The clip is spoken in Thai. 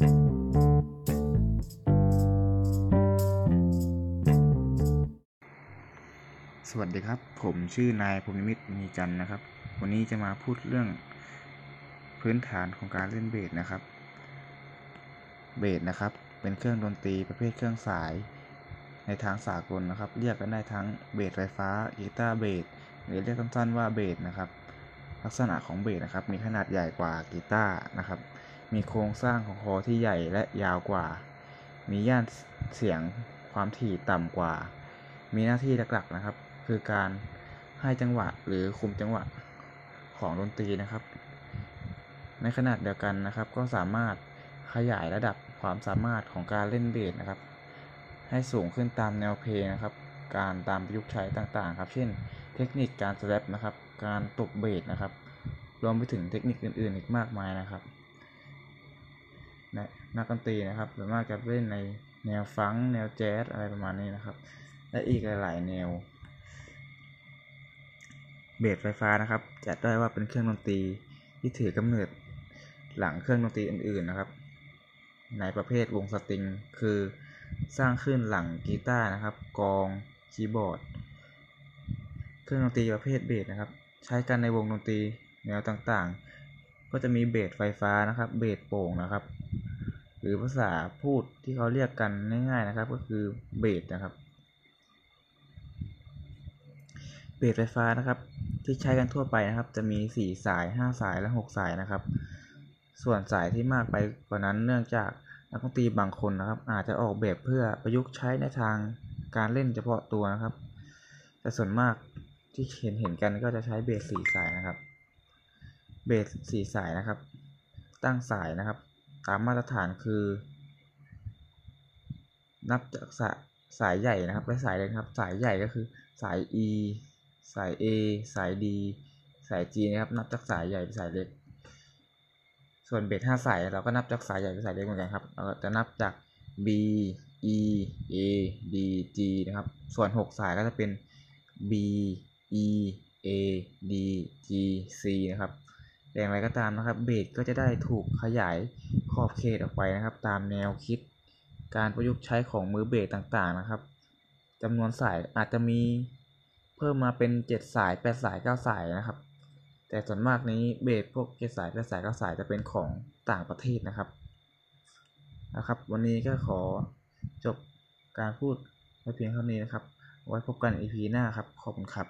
สวัสดีครับ ผมชื่อนายภูมิมิตรมีจันนะครับ วันนี้จะมาพูดเรื่องพื้นฐานของการเล่นเบสนะครับ เบสนะครับ เป็นเครื่องดนตรีประเภทเครื่องสาย ในทางสากลนะครับ เรียกกันได้ทั้งเบสไฟฟ้ากีตาร์เบสหรือเรียกสั้นๆว่าเบสนะครับ ลักษณะของเบสนะครับ มีขนาดใหญ่กว่ากีตาร์นะครับ มีโครงสร้างของคอที่ใหญ่และยาวกว่า มีย่านเสียงความถี่ต่ำกว่า มีหน้าที่หลักๆนะครับ คือการให้จังหวะหรือคุมจังหวะของดนตรีนะครับ ในขนาดเดียวกันนะครับ ก็สามารถขยายระดับความสามารถของการเล่นเบสนะครับ ให้สูงขึ้นตามแนวเพลงนะครับ การตามประยุกต์ใช้ต่างๆ ครับ เช่น เทคนิคการสแลปนะครับ การตบเบสนะครับ รวมไปถึงเทคนิคอื่นๆ อีกมากมายนะครับ นักดนตรีนะครับส่วนมากจะเล่นในแนวฟังแนวแจ๊สอะไรประมาณนี้นะครับ และอีกหลาย ๆ แนว เบสไฟฟ้านะครับจัดได้ว่าเป็นเครื่องดนตรีที่ถือกำเนิดหลังเครื่องดนตรีอื่น ๆ นะครับ ในประเภทวงสตริงคือสร้างขึ้นหลังกีตาร์นะครับกลองคีย์บอร์ด เครื่องดนตรีประเภทเบสนะครับ ใช้กันในวงดนตรีแนวต่างๆ ก็จะมีเบสไฟฟ้านะครับ เบสโปร่งนะครับ หรือภาษาพูดที่เขาเรียกกันง่ายๆนะครับ ก็คือเบสนะครับ เบสไฟฟ้านะครับ ที่ใช้กันทั่วไปนะครับ จะมี 4 สาย 5 สายและ 6 สายนะครับ ส่วนสายที่มากไปกว่านั้นเนื่องจากนักดนตรีบางคนนะครับ อาจจะออกแบบเพื่อประยุกต์ใช้ในทางการเล่นเฉพาะตัวนะครับ แต่ส่วนมากที่เห็นเห็นกันก็จะใช้เบส4สายนะครับ เบส4สายนะครับ ตั้งสายนะครับามมาตรฐานคือ นับจากสายสายใหญ่นะครับและสายเล็กครับ สายใหญ่ก็คือสาย E สาย A สาย D สาย G นะครับนับจากสายใหญ่ไปสายเล็ก ส่วนเบสห้าสายเราก็นับจากสายใหญ่ไปสายเล็กเหมือนกันครับเราจะนับจาก B E A D G นะครับ ส่วน 6 สายก็จะเป็น B E A D G C นะครับ แต่อย่างไรก็ตามนะครับเบสก็จะได้ถูกขยายขอบเขตออกไปนะครับ ตามแนวคิด การประยุกต์ใช้ของมือเบสต่างๆนะครับจำนวนสายอาจจะมีเพิ่มมาเป็นเจ็ดสายแปดสายเก้าสายนะครับ แต่ส่วนมากนี้เบสพวกเจ็ดสายแปดสายเก้าสายจะเป็นของต่างประเทศนะครับนะครับ วันนี้ก็ขอจบการพูดไว้เพียงเท่านี้นะครับ ไว้พบกัน EP หน้าครับ ขอบคุณครับ